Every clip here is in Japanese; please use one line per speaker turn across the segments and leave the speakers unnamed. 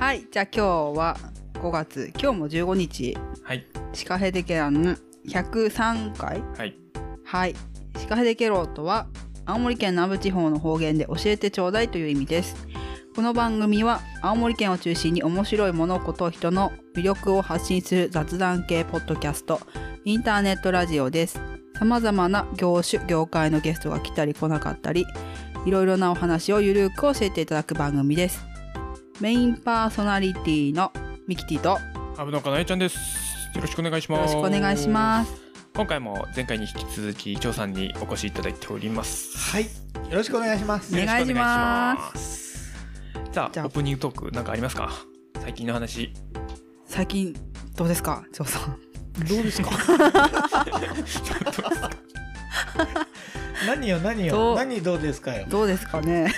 はい、じゃあ今日は5月、今日も15日、
はい。
シカヘデケラン103回
はい。
はい。シカヘデケロとは、青森県南部地方の方言で教えてちょうだいという意味です。この番組は、青森県を中心に面白い物事、人の魅力を発信する雑談系ポッドキャスト、インターネットラジオです。様々な業種、業界のゲストが来たり来なかったり、いろいろなお話をゆるく教えていただく番組です。メインパーソナリティのミキティとよ
アブノカなえちゃんです。よろしくお願いします。
ろしくお願いします。
今回も前回に引き続き、張さんにお越しいただいております。
はい。よろしくお願いします。
お願いします
よろしくお願いします。じゃあ、
じゃあ
オープニングトークなんかありますか？最近の話。
最近、どうですか？張さん。
どうですか？何よ何よ何どうですかよ。
どうですかね？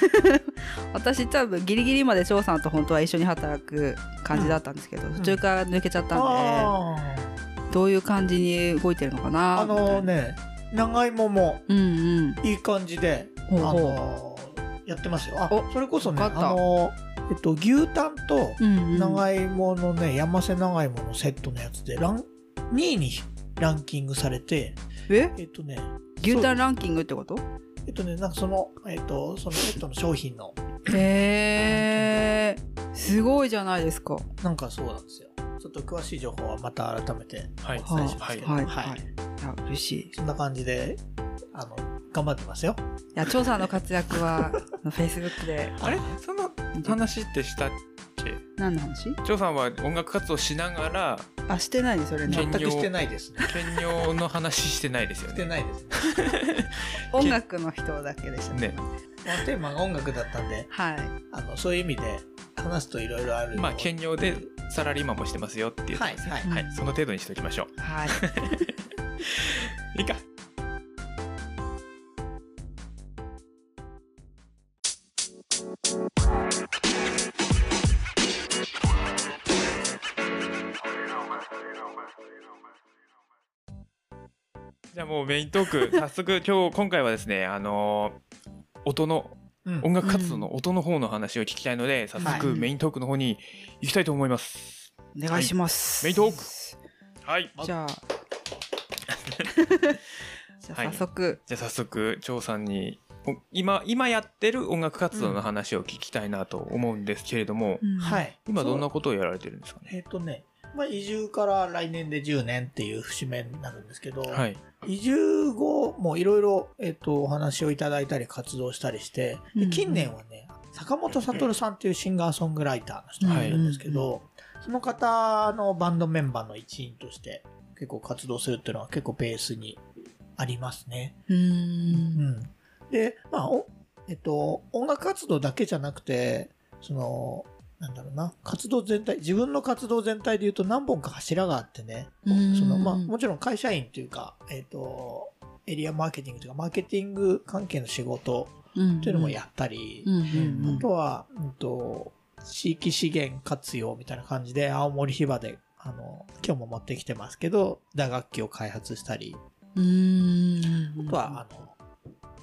私多分ギリギリまで翔さんと本当は一緒に働く感じだったんですけど、途中から抜けちゃったんで、
あ
どういう感じに動いてるのか
ー
な
あのね、長芋も
うんうん。
いい感じで、
ほうほう。
あのやってますよ。あ
お、
それこそね、あのえっと牛タンと
うんうん。
長芋のね、山瀬長芋のセットのやつでラン2位にランキングされて、
え？
えっとね、
牛タンランキングってこと？
えっとね、なんかその、えっと、そのセットの商品の。
へえすごいじゃないですか。
なんかそうなんですよ。ちょっと詳しい情報はまた改めて
はい。
お伝えしますけど、
はい
はい
はい。い。や嬉しい。い
そんな感じで、あの、頑張ってますよ。
や張さんの活躍はフェイスブックで。
あれ？その話ってしたっけ？
何の話？
張さんは音楽活動しながら、
あしてないねそれ
全くしてないですね。
兼業の話してないですよ
して
ね。
ないですね。
音楽の人だけでした
ね。
まあ、テーマが音楽だったんで、
はい
あの、そういう意味で話すといろいろある。
まあ、兼業でサラリーマンもしてますよっていう。
はい、はい。
はい。その程度にしておきましょ
はい。
う。いいか。じゃあもうメイントーク、早速今日、今回はですね、あのー音の、
うん
音楽活動の音の方の話を聞きたいので、早速
はい
メイントークの方に行きたいと思います。
お願いします。
メイントークはい。
じゃあ。じゃあ
はい
早速、
じゃあ早速、張さんに、お今、今やってる音楽活動の話を聞きたいなと思うんですけれども、
うん
はい。
今どんなことをやられてるんですかね？
えっ、とね、まあ、移住から来年で10年っていう節目になるんですけど、
はい。
移住後もいろいろ、えっと、お話をいただいたり活動したりして、で
うん
近年はね、坂本悟さんっていうシンガーソングライターの人がいるんですけど、その方のバンドメンバーの一員として結構活動するっていうのは結構ベースにありますね。
うー。
うんん。で、まあ、おえっと、音楽活動だけじゃなくて、その、なんだろうな、活動全体、自分の活動全体で言うと何本か柱があってね、
うん。
その、まあ、もちろん会社員っていうか、えっ、と、エリアマーケティングというか、マーケティング関係の仕事
うん
っていうのもやったり、あとは、うんと、地域資源活用みたいな感じで、青森ヒバで、あの、今日も持ってきてますけど、打楽器を開発したり、
うーん。
あとは、あの、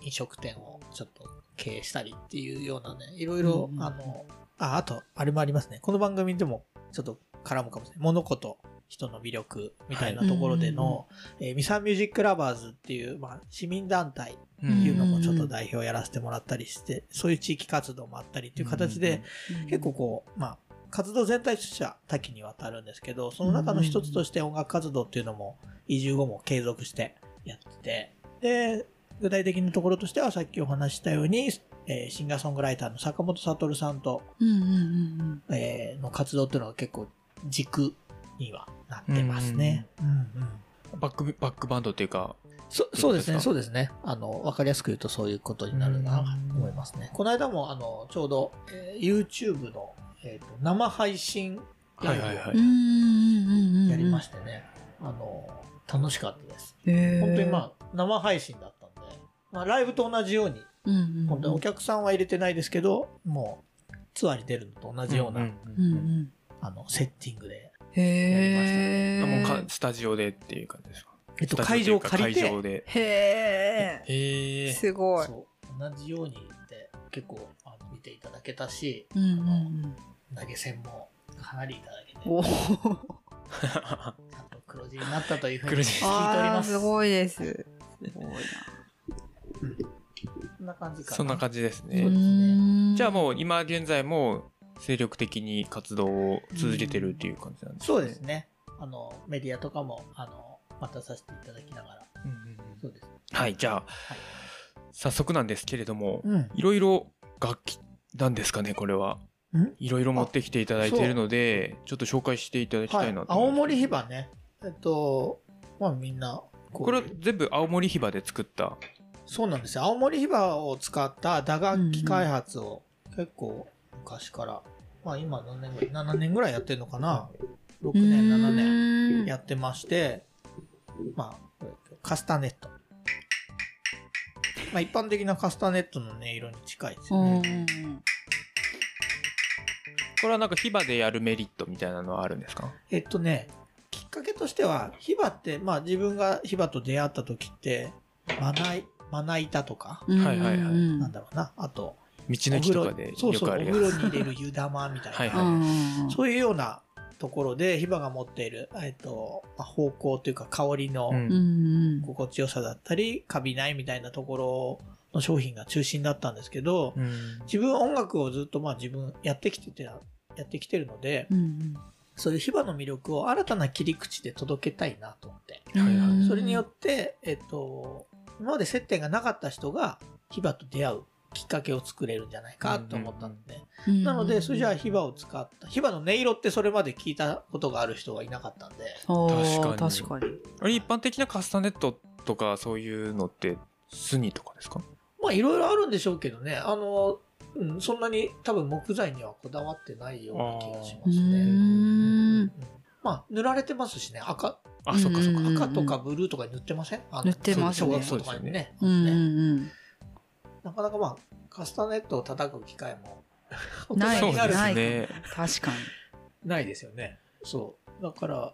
飲食店をちょっと経営したりっていうようなね、いろいろ、
うん。
あの、あ、あと、あれもありますね。この番組でもちょっと絡むかもしれない。物事、人の魅力みたいなところでの、えーミサミュージックラバーズっていう、まあ、市民団体っていうのもちょっと代表やらせてもらったりして、そういう地域活動もあったりっていう形で、結構こう、まあ、活動全体としては多岐にわたるんですけど、その中の一つとして音楽活動っていうのも移住後も継続してやってて、で、具体的なところとしてはさっきお話ししたように、えーシンガーソングライターの坂本悟さんと、
うんうんうん
えーの活動っていうのが結構軸にはなってますね。うんうん
バック、バックバンドっていうか、
そそうですね、そうですね。あの、わかりやすく言うとそういうことになるなと思いますね。この間も、あの、ちょうど、えー YouTube の、えーと生配信ライブを。やりましてね、あの、楽しかったです。本当にまあ、生配信だったんで、まあ、ライブと同じように、
うんうんうん。
本当にお客さんは入れてないですけど、もう、ツアーに出るのと同じような、
うんうん。
あの、セッティングで、
へ
うんもう
ー
かスタジオでっていう感じですか？
えっと、会場を借りて、
会場で。
へ
へ
え。
え。
すごい。
同じようにで、結構、あの見ていただけたし、
うんうん
投げ銭もかなりいただけて、
お
ちゃんと黒字になったというふうに聞いております。
すごいです。すごいな。
そんな感じかな。
そんな感じです
そう
ね。
ですね
じゃあもう今現在も精力的に活動を続けてるっていう感じなんですか
そうですね。あの、メディアとかも、あの、またさせていただきながら。
うんうんうん
そうです。
はい、じゃあ、
はい。
早速なんですけれども、
うん。
いろいろ楽器なんですかね、これは。
ん？
いろいろ持ってきていただいているので、ちょっと紹介していただきた
はいい
な。と思い。
青森ヒバね。えっと、まあみんな、こ
れは全部青森ヒバで作った。
そうなんですよ。青森ヒバを使った打楽器開発を結構昔から、まあ今何年ぐらい ?7 年ぐらいやってるのかな ?6 年、7年
年
やってまして、まあ、これカスタネット。まあ一般的なカスタネットの音色に近いですよ
うん
ね。
これはなんかヒバでやるメリットみたいなのはあるんですか？
えっとね、きっかけとしては、ヒバって、まあ自分がヒバと出会った時って、まなまな板とか、
うん
はいはいはい。
うん
なんだろうな、あと、
道の駅とかで
そうそう、お風呂
つ。
に入れる湯玉みたいな。
はいはい。
うん
そういうようなところで、ヒバが持っている、えっと、まあ方向というか香りの
うん。
うんうん
心地よさだったり、カビないみたいなところの商品が中心だったんですけど、
うん。
自分音楽をずっとまあ自分やってきてて、やってきてるので、
うん
そういうヒバの魅力を新たな切り口で届けたいなと思って。
うん
はいはい
それによって、えっと、今まで接点がなかった人がヒバと出会うきっかけを作れるんじゃないかと思ったので、
うん
なので、それじゃあヒバを使った、ヒバの音色ってそれまで聞いたことがある人がいなかったんで、
確かに。
確かに。
あれ一般的なカスタネットとかそういうのってスニとかですか？
まあいろいろあるんでしょうけどね、あの、うん、そんなに多分木材にはこだわってないような気がします
う
ね。
ん
うん。まあ塗られてますしね、赤、
あ、そっかそっか。
うん
赤とかブルーとかに塗ってません？
塗ってますね。
小学校とかにね。
うん
ね。
うん
なかなかまあ、カスタネットを叩く機会も、
ない
そうですね。
確かに。
ないですよね。そう。だから、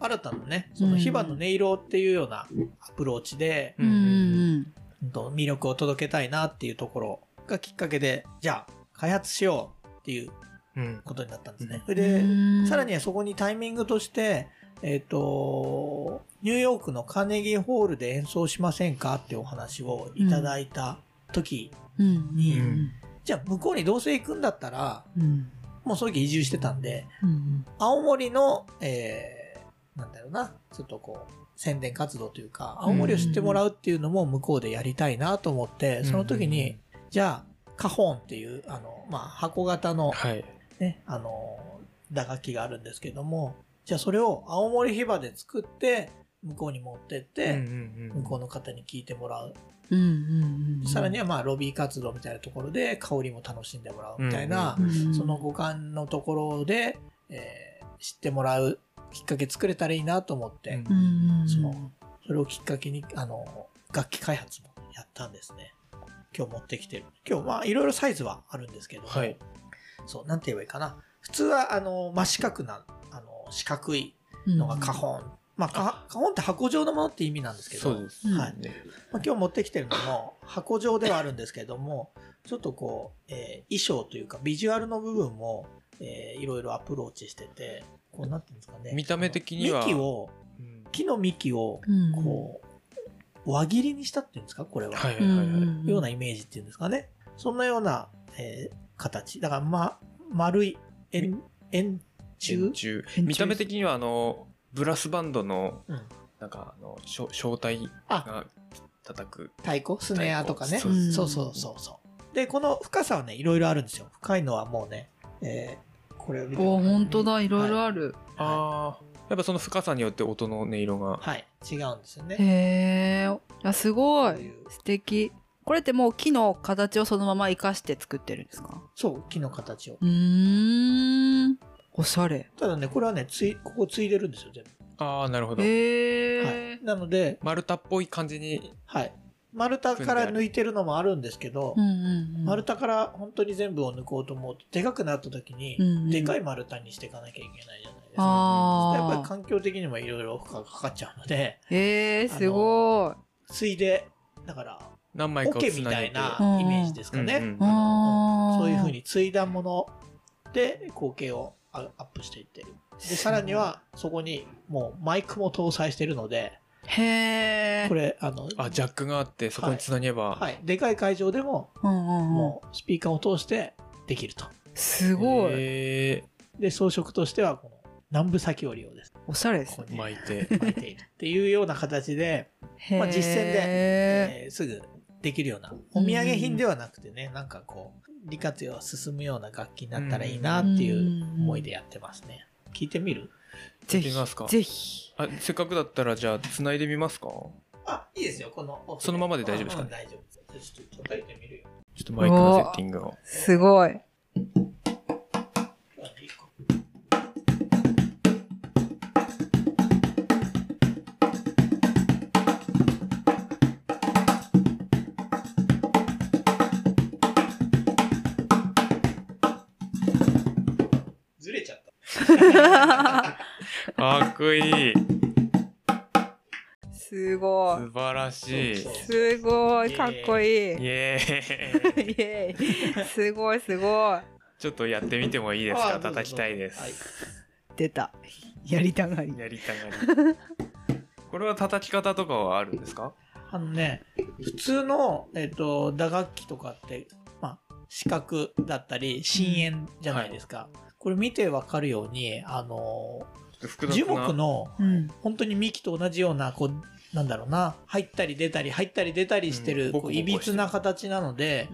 新たなね、そのヒバの音色っていうようなアプローチで、
うんうん
うん。と魅力を届けたいなっていうところがきっかけで、じゃあ、開発しようっていう
うん。
ことになったん。ですね。
うん。
それで、
うん。
さらにはそこにタイミングとして、えっ、と、ニューヨークのカーネギーホールで演奏しませんかってお話をいただいた時、
うん。
に
うん。
じゃあ向こうにどうせ行くんだったら、
うん
もうその時移住してたんで、
うん。
青森の、えー、なんだろうな、ちょっとこう、宣伝活動というか、青森を知ってもらうっていうのも向こうでやりたいなと思って、その時に、じゃあ、カホンっていう、あの、まあ、箱型の
はい。
ね、あの、打楽器があるんですけども、じゃあそれを青森ヒバで作って、向こうに持ってって、向こうの方に聞いてもらう。さらにはまあ、ロビー活動みたいなところで香りも楽しんでもらうみたいな、
うん
その五感のところで、えー知ってもらうきっかけ作れたらいいなと思って、そのそれをきっかけに、あの、楽器開発もやったんですね。今日持ってきてる。今日まあ、いろいろサイズはあるんですけども、
はい。
そう、なんて言えばいいかな。普通は、あの、真四角な、四角いのがカホン。まあ、かカホンって箱状のものって意味なんですけど、
そうです。
はい
ね。
まあ、今日持ってきてるのも箱状ではあるんですけども、ちょっとこう、えー衣装というかビジュアルの部分も、えーいろいろアプローチしてて、こうなってるんですかね。
見た目的には
幹を、
うん
木の幹を、
うん
こう、輪切りにしたっていうんですか？これは。
はいはい
うん
はいはい。
うん
ようなイメージっていうんですかね。そんなような、えー形。だから、ま、丸い円、円柱
円柱見た目的にはあのブラスバンドの
うん。
なんかあのしょ小体
あ、
が叩く。
太鼓？スネアとかね。
そう。
そうそうそう。で、この深さはね、いろいろあるんですよ。深いのはもうね、えーこれを見て。
お本当だ。い。ろいろ
は
ある、
ああやっぱその深さによって音の音色が。
はい、違うんですよね。
へえあすごい。素敵。これってもう木の形をそのまま生かして作ってるんですか？
そう、木の形を。
うーんおしゃれ。
ただね、これはね、つい、ここついでるんですよ、全
ああなるほど。
へ
部。
え、
はい。なので、
丸太っぽい感じに
はい。丸太から抜いてるのもあるんですけど
うん、うんうん、
丸太から本当に全部を抜こうと思うと、でかくなった時に
うんう、ん。
でかい丸太にしていかなきゃいけないじゃないですか。
あ
やっぱり
あ
環境的にもいろいろ負荷がかかっちゃうので、
へえすごい。
ついで、だから、
何枚か
みたいな
うん
イメージですかね。
うんうん
あー。
そういうふうに継いだものって光景をアアップしていってる。で、さらにはそこにもうマイクも搭載してるので、
へえ。
これ、あの、
あ、ジャックがあって、そこにつなげば。
はい、でかい会場でも
うんうんうん。
もうスピーカーを通してできると。
すごい。
へ
で、装飾としてはこの南部裂き織りをですね、
おしゃれですね。
ここ
巻いて。
巻いているっていうような形で、まあ実践でえーすぐできるような、お土産品ではなくてね、なんかこう、利活用が進むような楽器になったらいいなっていう思いでやってますね。聞いてみる？
ぜひぜひ。
あ、せっかくだったら、じゃあ、繋いでみますか？
あ、いいですよ、この。
そのままで大丈夫ですか
うんうん大丈夫です。ちょっと叩いてみるよ。
ちょっとマイクのセッティングを。
すごい。
かっこいい。
すごい。
素晴らしい。
すごい。かっこいい。イ
イエーイ。
エーイ。すごいすごい。
ちょっとやってみてもいいですか？叩きたいで
はい
す。
出た。やりたがり。
やりたがり。これは叩き方とかはあるんですか？
あのね、普通の、えっ、と、打楽器とかって、まあ、四角だったり、深淵じゃないですか。これ見てわかるように、あの、
複雑
樹
な。
木の
うん。
本当に幹と同じような、こう、なんだろうな、入ったり出たり、入ったり出たりしてる、こういびつな形なので、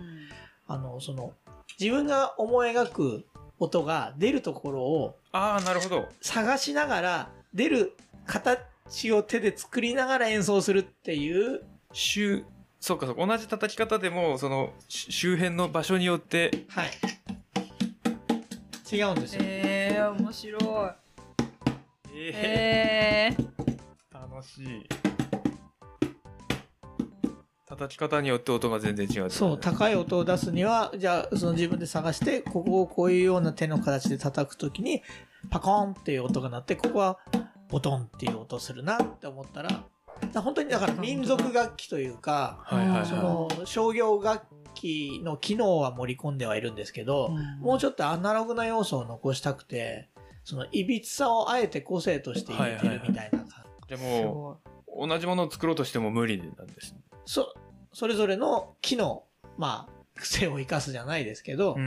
あの、その、自分が思い描く音が出るところを
ああ、なるほど。
探しながら、出る形を手で作りながら演奏するっていう、
周、そうかそうか。同じ叩き方でも、その、し周辺の場所によって、
はい。違うんですよ。
えー、面白い。
え
えー。
ー、楽しい。叩き方によって音が全然違う。
そう、高い音を出すには、じゃあ、その自分で探して、ここをこういうような手の形で叩くときに、パコーンっていう音が鳴って、ここはボトンっていう音するなって思ったら、本当にだから民族楽器というか、
はいはいはい。
その商業楽器の機能は盛り込んではいるんですけど、もうちょっとアナログな要素を残したくて、そのいびつさをあえて個性として入れてるみたいな感じ。
じゃあもう、同じものを作ろうとしても無理なんですね。
そ、それぞれの木の、まあ、癖を生かすじゃないですけど、
うん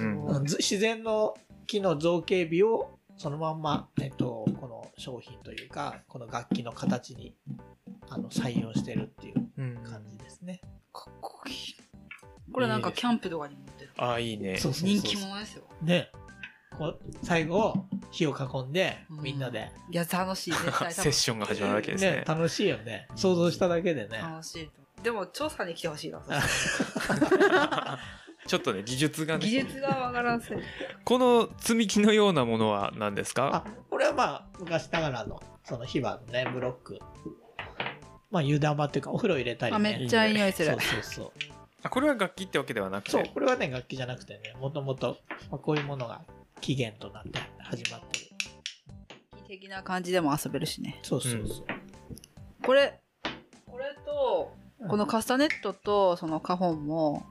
うんうん。
自然の木の造形美をそのまんま、えっと、この商品というか、この楽器の形にあの採用してるっていう
うん
感じですね。
かっこいい。これなんかキャンプとかに持ってる。
ああ、いいね。
そうそうそう
人気者ですよ。
で、こう最後、火を囲んで、
うん
みんなで、
いや、楽しい。絶対楽しい
セッションが始まるわけですね。
楽しいよね。想像しただけでね。
楽しいと。でも、調査に来てほしいな。
ちょっとね、技術がね。
技術がわからんせい。
この積み木のようなものは何ですか？
あ、これはまあ、昔ながらの、その火花のね、ブロック。まあ、湯玉っていうか、お風呂入れたり
あ、
ね。
めっちゃいい匂いする
そう。そうそう。
あこれは楽器ってわけではなくて？
そう、これはね、楽器じゃなくてね、もともと、まあ、こういうものが起源となって始まってる。
的な感じでも遊べるしね。
そうそうそう。
これ、これと、このカスタネットとそのカホンも、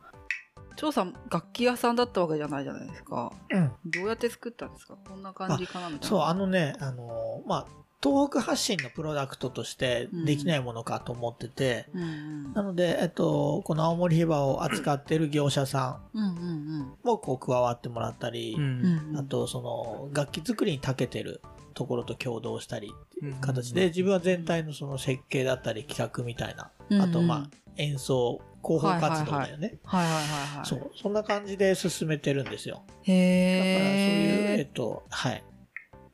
張さん楽器屋さんだったわけじゃないじゃないですか。
うん。
どうやって作ったんですか？こんな感じかなみたいな。
そう、あのね、あのーまあ、東北発信のプロダクトとしてできないものかと思ってて、
うんうん。
なので、えっと、この青森ヒバを扱ってる業者さ
うんうん
んもこう加わってもらったり、
うん
うん。うん。
あと、その、楽器作りに長けてるところと共同したりっていう形
うん
で、自分は全体のその設計だったり企画みたいな、あと、まあ、演奏、広報活動だよね。
はいはいはいはい。
そう、そんな感じで進めてるんですよ。だから、そういう。
え
っと、はい。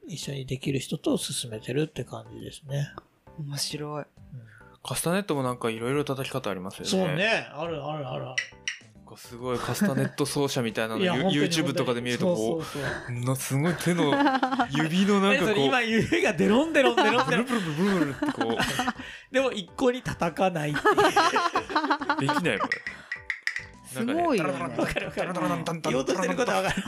一緒にできる人と進めてるって感じですね。
面白い。
カスタネットもなんかいろいろ叩き方ありますよね。
そう。ね、あるあるあるある。
なんかすごいカスタネット奏者みたいなの
いや
You-
本当に
YouTube とかで見るとこ
そうそうそう
すごい手の指のなんかこう、
今指がデロンデロンデロン
ブ
デロン
ルブルブルブルブルってこ
でも一向に叩かないっていう
う、できないもん。
すごいよね
なん
わかるわかる言おうとしてることはわかる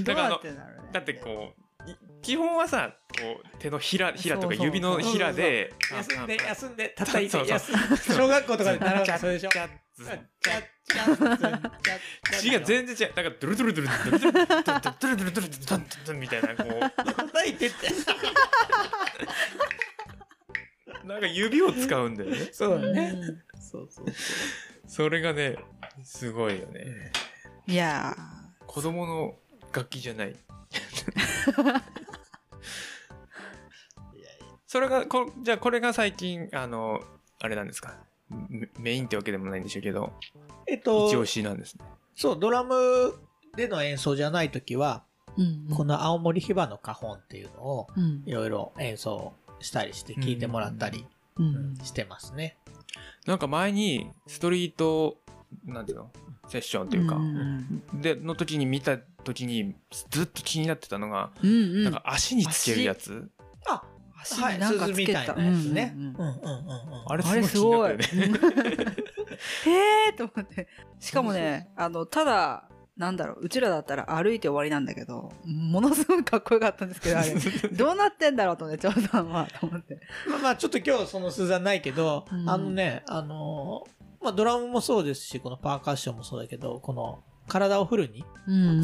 どうやってなる
だってこう、い基本はさ、こう、手のひら、ひらとか指のひらで、
休んで休んで叩いて休 小学校とかで習うのそれでしょ。
違う全然違うだからドゥルドゥルドゥルドゥルドゥルドゥルドゥルドゥルドゥルドゥルドゥルドゥルドゥルドゥルみたいなこ
叩いてって
うなんか指を使うんだよね
そうだねそうそう
それがねすごいよね
いや
子供の楽器じゃない。それがこじゃあこれが最近あのあれなんですか？メメインってわけでもないんでしょうけど。
えっと
一押しなんですね。
そうドラムでの演奏じゃない時は
ーうん。
この青森ヒバの花本っていうのを
うん。
いろいろ演奏したりして聴いてもらったり、してますね。
なんか前にストリートなんていうの？セッションというか、
ん。
での時に見た時にずっと気になってたのが、
うんうん。
なんか足につけるやつ？
あ
足
はい、
になんかつけた。
たいなやつね。
あれ
す
すご
ごい。
い気になったよね
へえと思って。しかもね、あの、ただ、なんだろう、うちらだったら歩いて終わりなんだけど、ものすごいかっこよかったんですけど、あれ、どうなってんだろうとね、長さんは、と思って。
まあまあちょっと今日その鈴はないけど、
うん。
あのね、あのーまあドラムもそうですし、このパーカッションもそうだけど、この体をフルに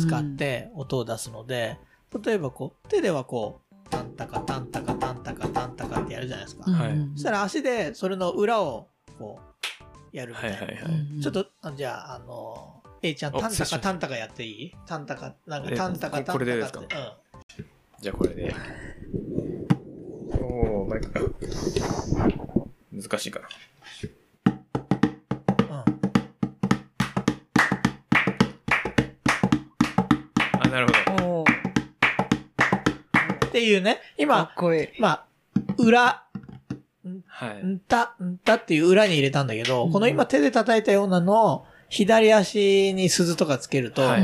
使って音を出すので、例えばこう、手ではこう、タンタカタンタカタンタカタンタカってやるじゃないですか。
うん、
はい。
そしたら足でそれの裏をこう、やるみたな。
はいいはいはい、
うん
ちょっと、あじゃあ、あのー、A ちゃん、タンタカタンタカやっていい？タンタカ、なんか
え
タンタカタンタカって。
ここれでですか？
うん。
じゃあこれで。おおマイク。か難しいかななるほど
っていうね、
か
今
っ、こいい。
まあ、裏、
はい
んた、んたっていう裏に入れたんだけど、
うん
この今手で叩いたようなのを、左足に鈴とかつけると、
はい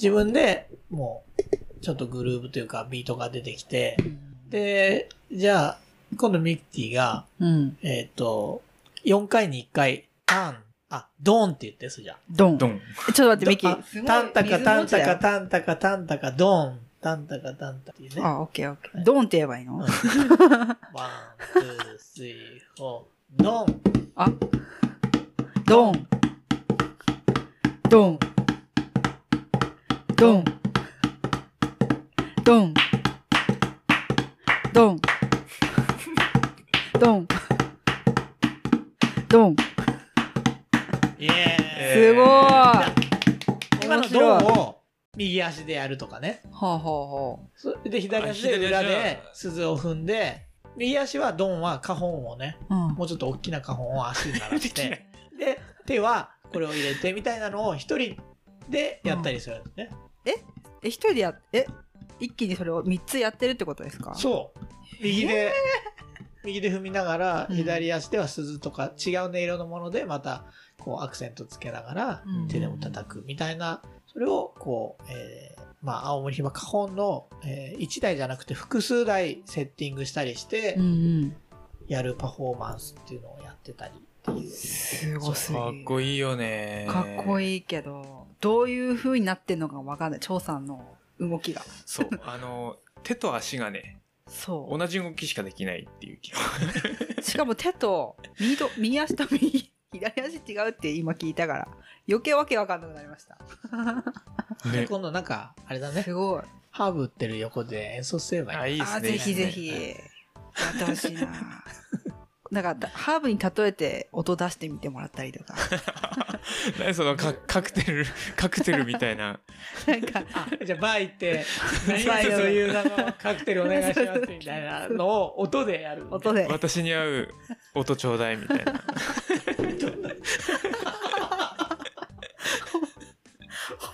自分でもう、ちょっとグルーブというかビートが出てきて、
うん。
で、じゃあ、今度ミキティが、
うん。
えっ、と、4回に1回、タン、あ、ドンって言ってすじゃん。
ドン。
ドン
えちょっと待って、ミキ
タンタカタンタカタンタカタンタカドン、タンタカタンタカっていうね。
あ、オッケーオッケー。ドンって言えばいいの？
ワン、ツー、スリー、フォー、ドン。
あ、ドン。ドン。ドン。ドン。ドン。ドン。ドン。すごい。は
今のドンを右足でやるとかね。
あはあは
それで左足で裏で鈴を踏んで、右足はドンは花本をね、
あ。うん。
もうちょっと大きな花本を足に鳴らして、で、手はこれを入れてみたいなのを一人でやったりするんですね。
え、一人でやっ、え、一気にそれを三つやってるってことですか？
そう。右で、右で踏みながら、
うん
左足では鈴とか違う音色のものでまたこうアクセントつけながら
うん
手でも叩くみたいな、それをこう、えーまあ青森ひま花本の、え1台じゃなくて複数台セッティングしたりして。やるパフォーマンスっていうのをやってたりっていう。
すごすぎ
かっこいいよね
かっこ
い
いいけど、どういう風になってんのかわかんない。張さんの動きが。
そうあの手と足がね
そ
同じ動きしかできないっていう気が
う。しかも手と、右と、右足と右、左足違うって今聞いたから、余計わけわかんなくなりました。
ね
今度なんか、あれだね
す、ごい。
ハーブ売ってる横で演奏すればいい。
あいいですね
あ、ぜひぜひ、やってほしいな。なんかだ、ハーブに例えて音出してみてもらったりとか。
何そのカカクテルカクテルみたいな
なんか、
あじゃあバー行って、何々そういう名のカクテルお願いしますみたいなのを音でやる。
音で。
私に合う音ちょうだいみたいな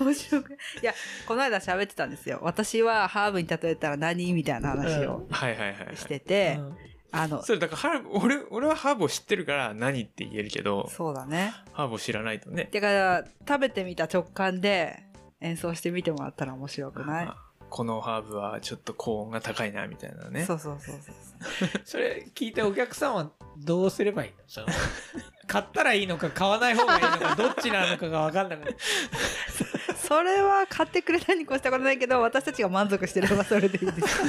面白く。いや、この間喋ってたんですよ。私はハーブに例えたら何みたいな話を
はいはいはい、はい、
してて、
うん
あの、
それだからハーブ俺俺はハーブを知ってるから何って言えるけど
そうだね。
ハーブを知らないとね
だから、食べてみた直感で演奏してみてもらったら面白くない？
あこのハーブはちょっと高音が高いなみたいなね
そうそうそうそう。
それ聞いてお客さんはどうすればいいの？その 買ったらいいのか買わない方がいいのかどっちなのかが分かんなく。
それは買ってくれたに越したことないけど、私たちが満足してればそれでいいです。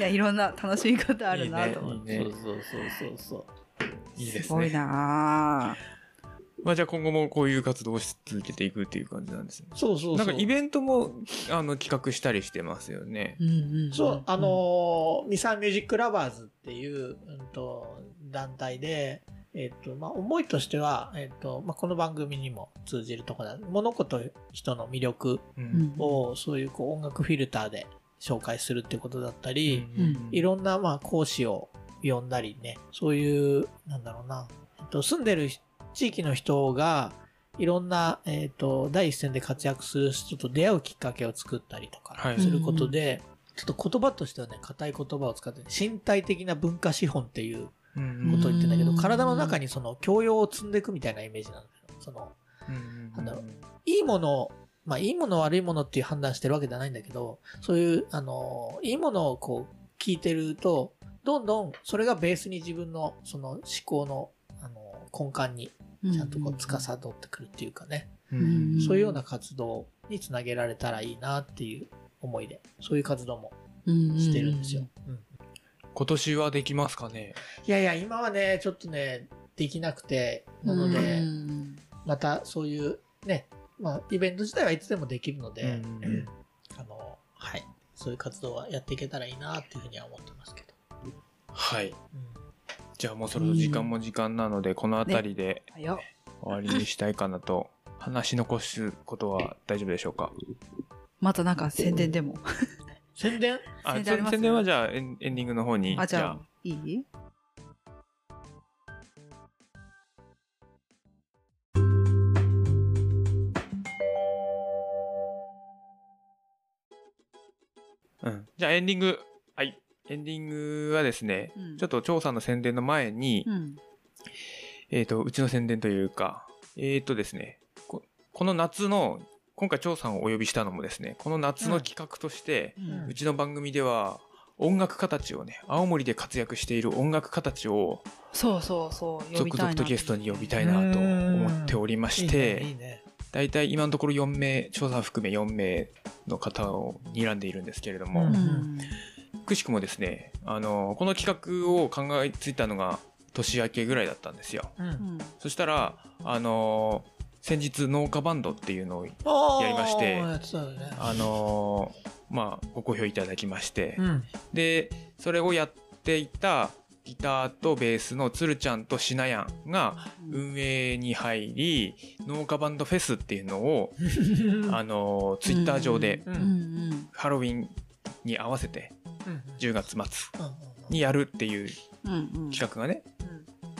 いや、いろんな楽しみ方あるなと思って。
いいね
そうそうそうそうそう。
いいですね
すごいな
まあじゃあ今後もこういう活動をし続けていくっていう感じなんですね。
そうそうそう。
なんかイベントもあの企画したりしてますよね。
うんうん
そう、あのーミサミュージックラバーズっていう、うんと、団体で、えっ、と、まあ、思いとしては、えっ、と、まあ、この番組にも通じるところだ。物事、人の魅力
う
うん
を、そういうこう音楽フィルターで紹介するってことだったり、
うん
いろんな、まあ、講師を呼んだりね、そういう、なんだろうな、えっと、住んでる地域の人が、いろんな、えっ、と、第一線で活躍する人と出会うきっかけを作ったりとか
はい。
することで、ちょっと言葉としてはね、硬い言葉を使って、身体的な文化資本っていう
うん
ことを言ってんだけど、
うん。
体の中にその教養を積んでいくみたいなイメージなんだよ。その、
うん。
なんだろういいもの、まあ、いいもの悪いものっていう判断してるわけじゃないんだけど、そういう、あの、いいものをこう、聞いてると、どんどんそれがベースに自分のその思考の、あの、根幹にちゃんとこう、司ってくるっていうかね、
うん
ん
そういうような活動につなげられたらいいなっていう思いで、そういう活動もしてるんですよ。うん
今年はできますかね？
いやいや、今はね、ちょっとね、できなくて、なので、
うん
またそういうね、まあ、イベント自体はいつでもできるので、
うん
あの、はい。そういう活動はやっていけたらいいなっていうふうには思ってますけど。
はい。
うん
じゃあもうそろそろ時間も時間なので、この辺りで
はいよ
終わりにしたいかなと。話し残すことは大丈夫でしょうか？
またなんか宣伝でも。
宣伝？
あ、
宣伝
宣伝はじゃあエンエンディングの方に。
あ、じゃあ、いい？
うん。じゃあエンディング。はい。エンディングはですね、
うん
ちょっと調査の宣伝の前に、
うん。
えっ、と、うちの宣伝というか、えっ、とですねこ、この夏の、今回調査をお呼びしたのもですね、この夏の企画として、
うん
うちの番組では、音楽家たちをね、青森で活躍している音楽家たちを
そうそうそう。
続々とゲストに呼びたいなと思っておりまして、
ねいいね。
大体今のところ4名、調査含め4名の方を睨んでいるんですけれども、
う
うんん。
くしくもですね、あの、この企画を考えついたのが年明けぐらいだったんですよ。
うん
うん
そしたら、あの、先日農家バンドっていうのを、やりまして
ね。
あの、まあ、ご好評いただきまして、
うん。
で、それをやっていたギターとベースのつるちゃんとしなやんが運営に入り、農家バンドフェスっていうのを、あの、ツイッター上で
う
うんん
ハロウィンに合わせて
うん
10月末
うん
にやるっていう
うんうんうん。
企画がね、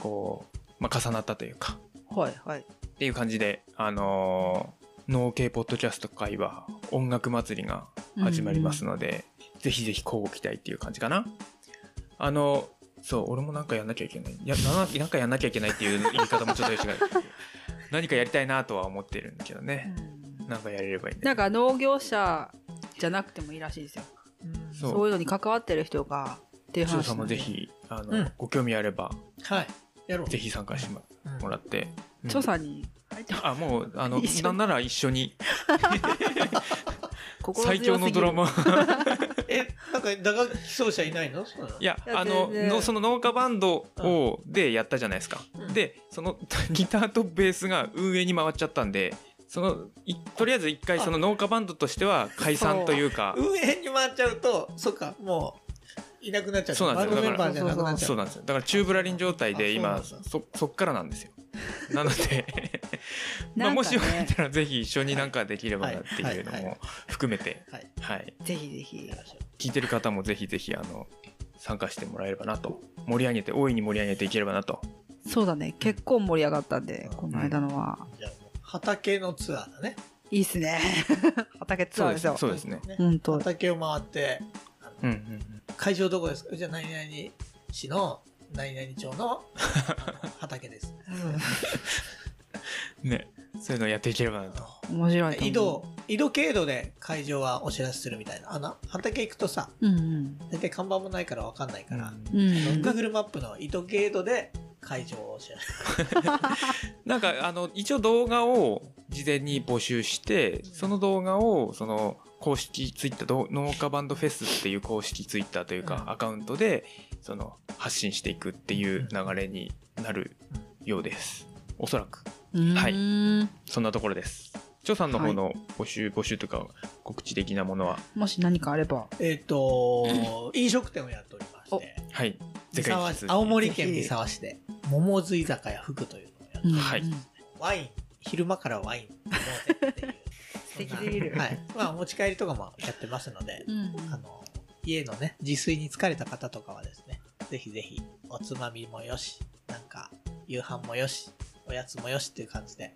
こう、まあ、重なったというか、
はいはい。
っていう感じで、あのー、農系ポッドキャスト会は音楽祭りが始まりますので、ぜひぜひ交互期待っていう感じかな。あの、そう、俺もなんかやんなきゃいけない。いや、ななんかやんなきゃいけないっていう言い方もちょっと違う。何かやりたいなとは思ってるんだけどね。なんかやれればいいんだ
なんか農業者じゃなくてもいいらしいですよ。
うん
そう。
そういうのに関わってる人がっていう話
調査もぜひ、あの、
うん。
ご興味あれば、
はい。やろう。
ぜひ参加してもらって。うん。
調査に入って
あ、もう、あの、なんなら一緒に、
心
最強のドラマ。
え、なんか打楽器奏者いないの？
いや、あの、のその農家バンドを、でやったじゃないですか。
うん。
で、そのギターとベースが運営に回っちゃったんで、その、いとりあえず一回その農家バンドとしては解散というか、
運営に回っちゃうと、そっか、もう、いなくなっちゃう。
そうなんですよ
バンドメンバーじゃなくなっちゃう。
そうなんですよ。だからチューブラリン状態で
あ
今、
そ
そ、そっからなんですよ。なので、まあ、もしよかったらぜひ一緒になんかできればなっていうのも含めて、
はい。
はい。
ぜひぜひ。
聞いてる方もぜひぜひ、あの、参加してもらえればなと。盛り上げて、大いに盛り上げていければなと。
そうだね。結構盛り上がったんで、この間のは。
畑のツアーだね。
いいっすね。畑ツアーですよ。
そうですね。
本当。
畑を回って、
うんうんうん。
会場どこですか？じゃあ何々市の何々町の 畑です。
ね、そういうのやっていければなと。
面白いと思う。
移動、移動経路で会場はお知らせするみたいな。あの、畑行くとさ、
うんうん。
大体看板もないから分かんないから、
う
あの
ん。
Google マップの移動経路で会場をお知らせする。
なんか、あの、一応動画を事前に募集して、その動画を、その、公式ツイッター、ど農家バンドフェスっていう公式ツイッターというか、
うん。
アカウントで、その、発信していくっていう流れになるようです。おそらく。
はい。
そんなところです張さんの方の募集、募集とか告知的なものは？
もし何かあれば。
えっ、と、飲食店をやっておりまして、
はい。
三沢市青森県三沢市で、桃津居酒屋福というのをやっております
はい。
ワイン、昼間からワイン飲もうぜっていう。
素敵すぎる。
はい。まあ、持ち帰りとかもやってますので、
うん
あの、家のね、自炊に疲れた方とかはですね、ぜひぜひ、おつまみもよし、なんか、夕飯もよし、おやつもよしっていう感じで、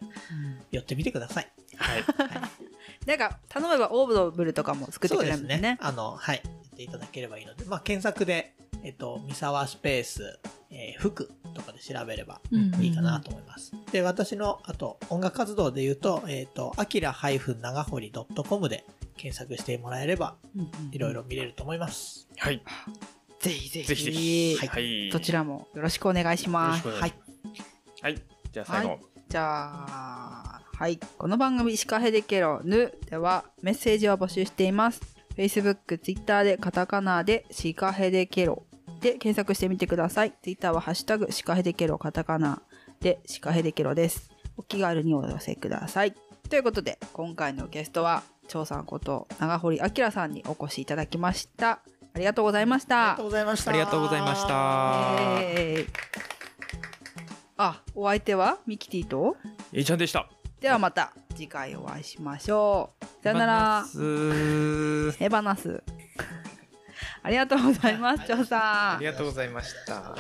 寄ってみてください。
はい。
はい。
なんか頼めばオーブルとかも作ってくれるんですね。
あの、はい。やっていただければいいので、まあ、検索で、えっと、三沢スペース、えー服とかで調べれば
うん。
いいかなと思います。で、私の、あと、音楽活動で言うと、えっ、と、あきら長堀 .com で検索してもらえれば、いろいろ見れると思います。
はい。
ぜひぜひ。
ぜひぜひ。
はい。
はい。
どちらもよろしくお願いします。
よろしくお願いします。はい。じゃあ最後、
はじゃあ、はい。この番組、シカヘデケロヌではメッセージを募集しています。Facebook、Twitter でカタカナでシカヘデケロで検索してみてください。Twitter はハッシュタグシカヘデケロカタカナでシカヘデケロです。お気軽にお寄せください。ということで、今回のゲストは、張さんこと長堀明さんにお越しいただきました。ありがとうございました
ありがとう。ございました。
ありがとうございました
えーあ、お相手はミキティと？
えいちゃんでした
ではまた次回お会いしましょう。さよなら。
す
エバナス。ありがとうございます、張さん
あり。がとうございました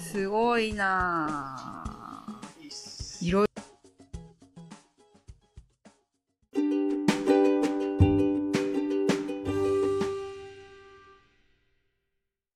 すごいな